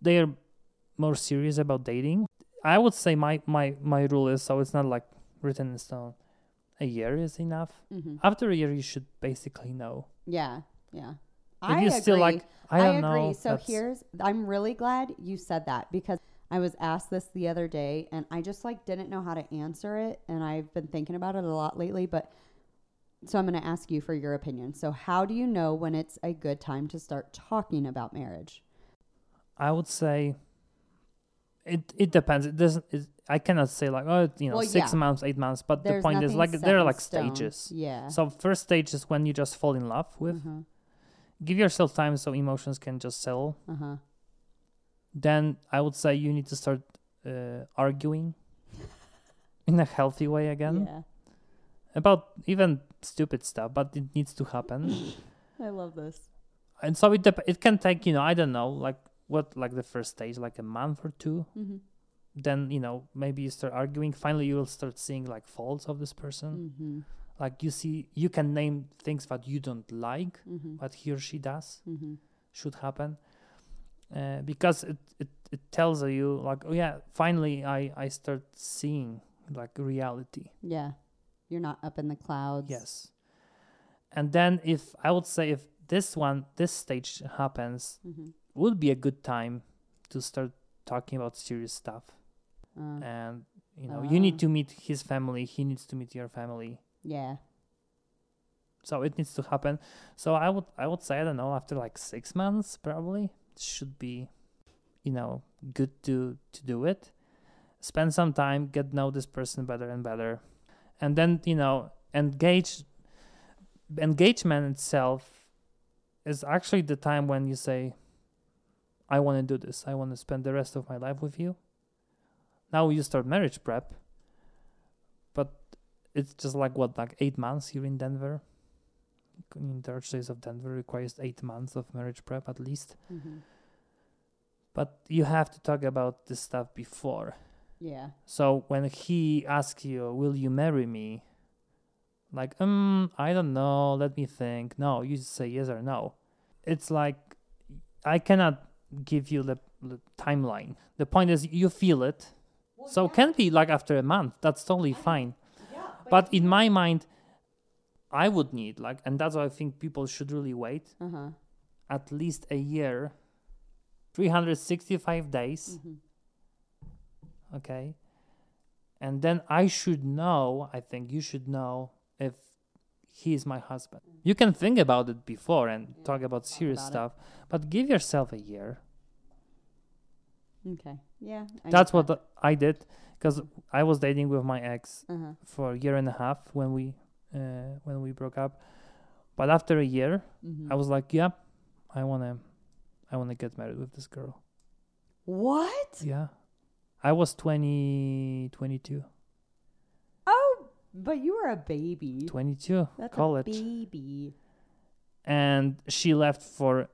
they are more serious about dating. I would say my my my rule is so it's not like written in stone. A year is enough. hmm After a year, you should basically know. Yeah, yeah. If I you agree. still like, I don't agree. know. So that's- here's I'm really glad you said that because I was asked this the other day and I just like didn't know how to answer it and I've been thinking about it a lot lately but so I'm going to ask you for your opinion. So how do you know when it's a good time to start talking about marriage? I would say it it depends. It doesn't. It, I cannot say like oh you know Well, six yeah. months, eight months. But There's the point is like there are like stone. stages. Yeah. So first stage is when you just fall in love with. uh-huh. Give yourself time so emotions can just settle. Uh-huh. Then I would say you need to start uh, arguing in a healthy way again Yeah. about even stupid stuff, but it needs to happen. I love this. and so it dep- it can take you know I don't know like what like the first stage like a month or two. Mhm. Then you know maybe you start arguing. Finally, you will start seeing like faults of this person. Mhm. Like you see, you can name things that you don't like, Mhm. but he or she does Mhm. should happen. Uh, because it, it it tells you like oh yeah finally I I start seeing like reality Yeah. You're not up in the clouds. yes and then if I would say if this one this stage happens Mhm. Would be a good time to start talking about serious stuff. Uh, and you know you need to meet his family he needs to meet your family. Yeah. so it needs to happen. So i would i would say i don't know after like six months probably it should be you know good to to do it. Spend some time get know this person better and better. And then you know engage engagement itself is actually the time when you say i want to do this i want to spend the rest of my life with you now you start marriage prep but it's just like what like eight months here in denver in the Archdiocese of Denver requires eight months of marriage prep at least. Mhm. But you have to talk about this stuff before. Yeah. So when he asks you, "Will you marry me?" Like, um, I don't know. Let me think. No, you just say yes or no. It's like I cannot give you the, the timeline. The point is, you feel it. so it can be like after a month. That's totally fine. But in my mind, I would need like, and that's why I think people should really wait Uh huh. at least a year, 365 days. Mhm. Okay. And then I should know, I think you should know if he is my husband. You can think about it before and talk about serious about it. stuff, but give yourself a year. Okay. Yeah. I That's what I did because I was dating with my ex. Uh-huh. for a year and a half when we uh, when we broke up. But after a year, Mhm. I was like, yeah, I wanna, I wanna get married with this girl. what? Yeah, I was 20, 22, Oh, but you were a baby. 22, That's college, baby. and she left for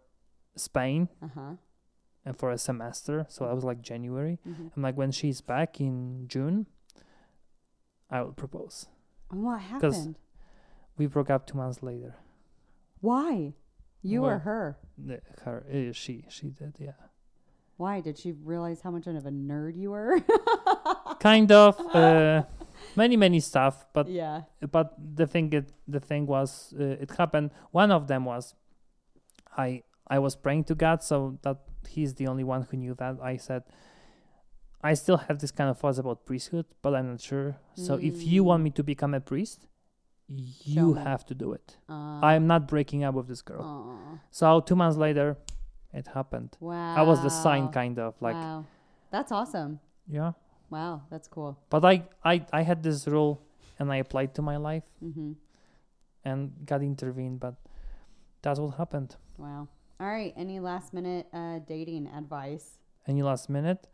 Spain Uh huh. And for a semester. So that was like January. hmm I'm like, when she's back in June, I will propose. What 'Cause- happened? We broke up two months later. Why? You or her? The- Her, uh, she, she did, yeah. Why did she realize how much of a nerd you were? Kind of, uh, many, many stuff, but yeah. but the thing it the thing was uh, it happened one of them was i i was praying to god so that he's the only one who knew that i said i still have this kind of thoughts about priesthood but i'm not sure so if you want Mm. me to become a priest you have to do it Uh, i'm not breaking up with this girl aw. so two months later it happened Wow. i was the sign kind of like wow. That's awesome. yeah Wow, that's cool. but I, I i had this rule and i applied to my life Mm-hmm. and god intervened but that's what happened Wow. All right. Any last minute uh, dating advice? any last minute.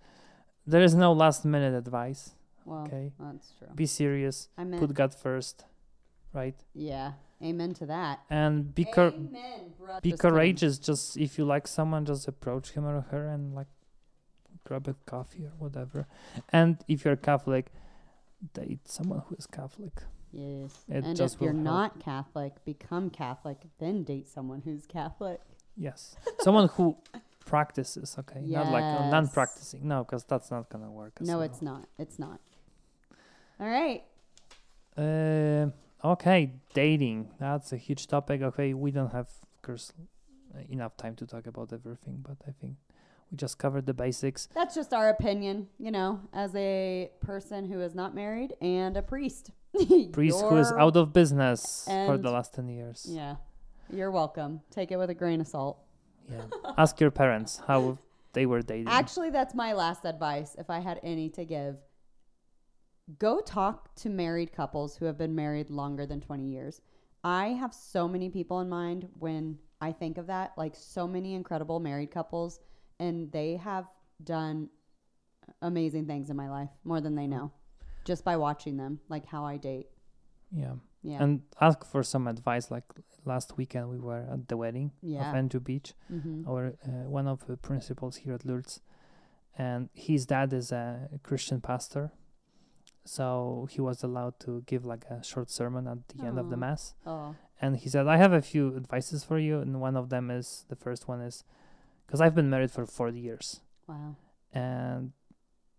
There is no last minute advice. Well, Okay. that's true. Be serious. I meant, Put God first, right? yeah. Amen to that. And be cor- Amen, be courageous. Just if you like someone, just approach him or her and like grab a coffee or whatever. And if you're Catholic, date someone who is Catholic. Yes. It and if you're help. not Catholic, become Catholic, then date someone who's Catholic. Yes, someone who practices. Okay, not like uh, Yes. non-practicing. No, because that's not gonna work. as No, well. it's not. It's not. All right. Uh, okay, dating. That's a huge topic. Okay, we don't have, of course, uh, enough time to talk about everything, but I think we just covered the basics. That's just our opinion, you know, as a person who is not married and a priest. Priest who is out of business for and- the last 10 years. Yeah. You're welcome. Take it with a grain of salt. Yeah. Ask your parents how they were dating. Actually, that's my last advice if I had any to give. Go talk to married couples who have been married longer than 20 years. I have so many people in mind when I think of that, like so many incredible married couples, and they have done amazing things in my life more than they know just by watching them, like how I date. yeah. Yeah. And ask for some advice. Like last weekend, we were at the wedding yeah. of Andrew Beach, hmm our uh, one of the principals here at Lourdes, and his dad is a Christian pastor, so he was allowed to give like a short sermon at the end of the mass. Oh. And he said, "I have a few advices for you, and one of them is the first one is, because I've been married for forty years, Wow. and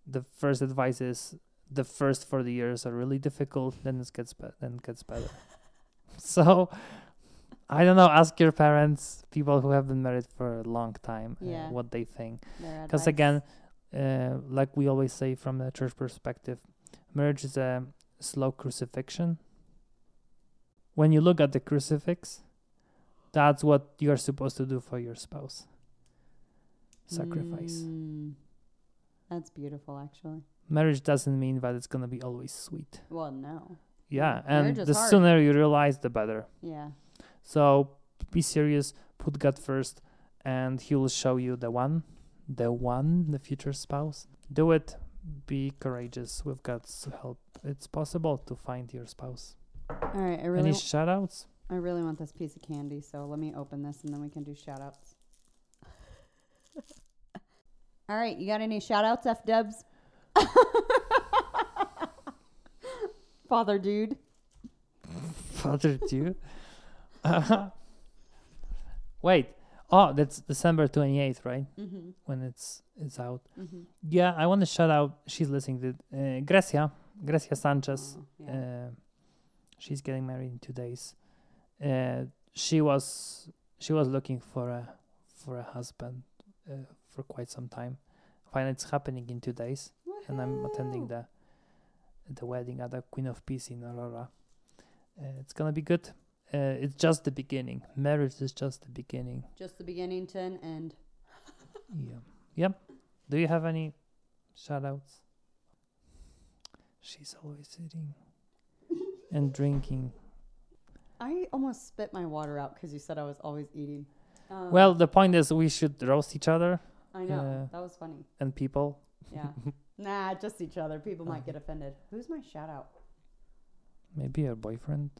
the first advice is." The first forty years are really difficult, then it gets better. Then it gets better. so, I don't know. Ask your parents, people who have been married for a long time, uh, what they think. Because again, uh, like we always say from the church perspective, marriage is a slow crucifixion. When you look at the crucifix, that's what you are supposed to do for your spouse. Sacrifice. Mm. That's beautiful, actually. Marriage doesn't mean that it's gonna be always sweet. Well, no. Yeah, and the hard. sooner you realize, the better. Yeah. So be serious, put God first, and He will show you the one, the one, the future spouse. Do it. Be courageous with God's help. It's possible to find your spouse. All right. I really, Any shout outs? I really want this piece of candy, so let me open this and then we can do shout outs. All right. You got any shout outs, F dubs? Father dude. Father, dude? you? Wait. Oh, that's December 28th, right? Mm-hmm. When it's it's out. Mm-hmm. Yeah, I want to shout out. She's listening to uh, Grecia, Grecia Sanchez. yeah. Uh, she's getting married in two days. Uh, she was she was looking for a for a husband uh, for quite some time. Finally, it's happening in two days, and I'm attending the the wedding at the Queen of Peace in Aurora. Uh, it's gonna be good. Uh, it's just the beginning. Marriage is just the beginning. Just the beginning to an end. Yeah. Yep. Do you have any shout outs? She's always sitting and drinking. I almost spit my water out because you said I was always eating. Um, Well, the point is, we should roast each other I know uh, that was funny. and people. Yeah. nah, just each other. People might get offended. Who's my shout out? Maybe your boyfriend.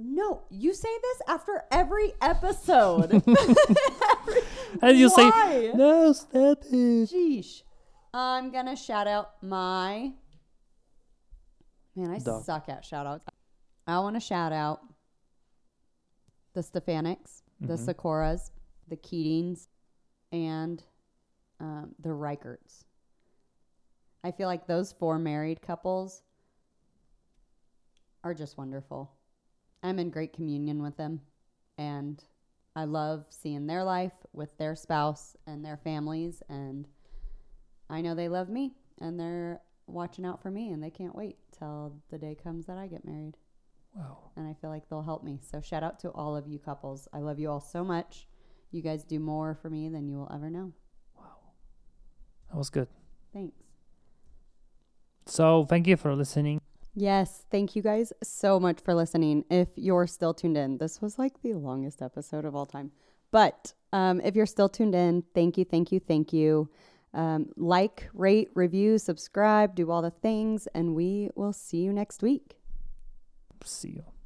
No, you say this after every episode. And you say, Why? no, stop it. Sheesh. I'm gonna shout out my man. I Dog. suck at shout outs. I want to shout out the Stefanics, the Mhm. Sakuras, the Keatings, and um, the Reicherts. I feel like those four married couples are just wonderful. I'm in great communion with them, and I love seeing their life with their spouse and their families. And I know they love me, and they're watching out for me, and they can't wait till the day comes that I get married. Wow. And I feel like they'll help me. So shout out to all of you couples. I love you all so much. You guys do more for me than you will ever know. That was good. Thanks. So thank you for listening. Yes, thank you guys so much for listening. If you're still tuned in, this was like the longest episode of all time. But um, if you're still tuned in, thank you, thank you, thank you. Um, like, rate, review, subscribe, do all the things, and we will see you next week. See you.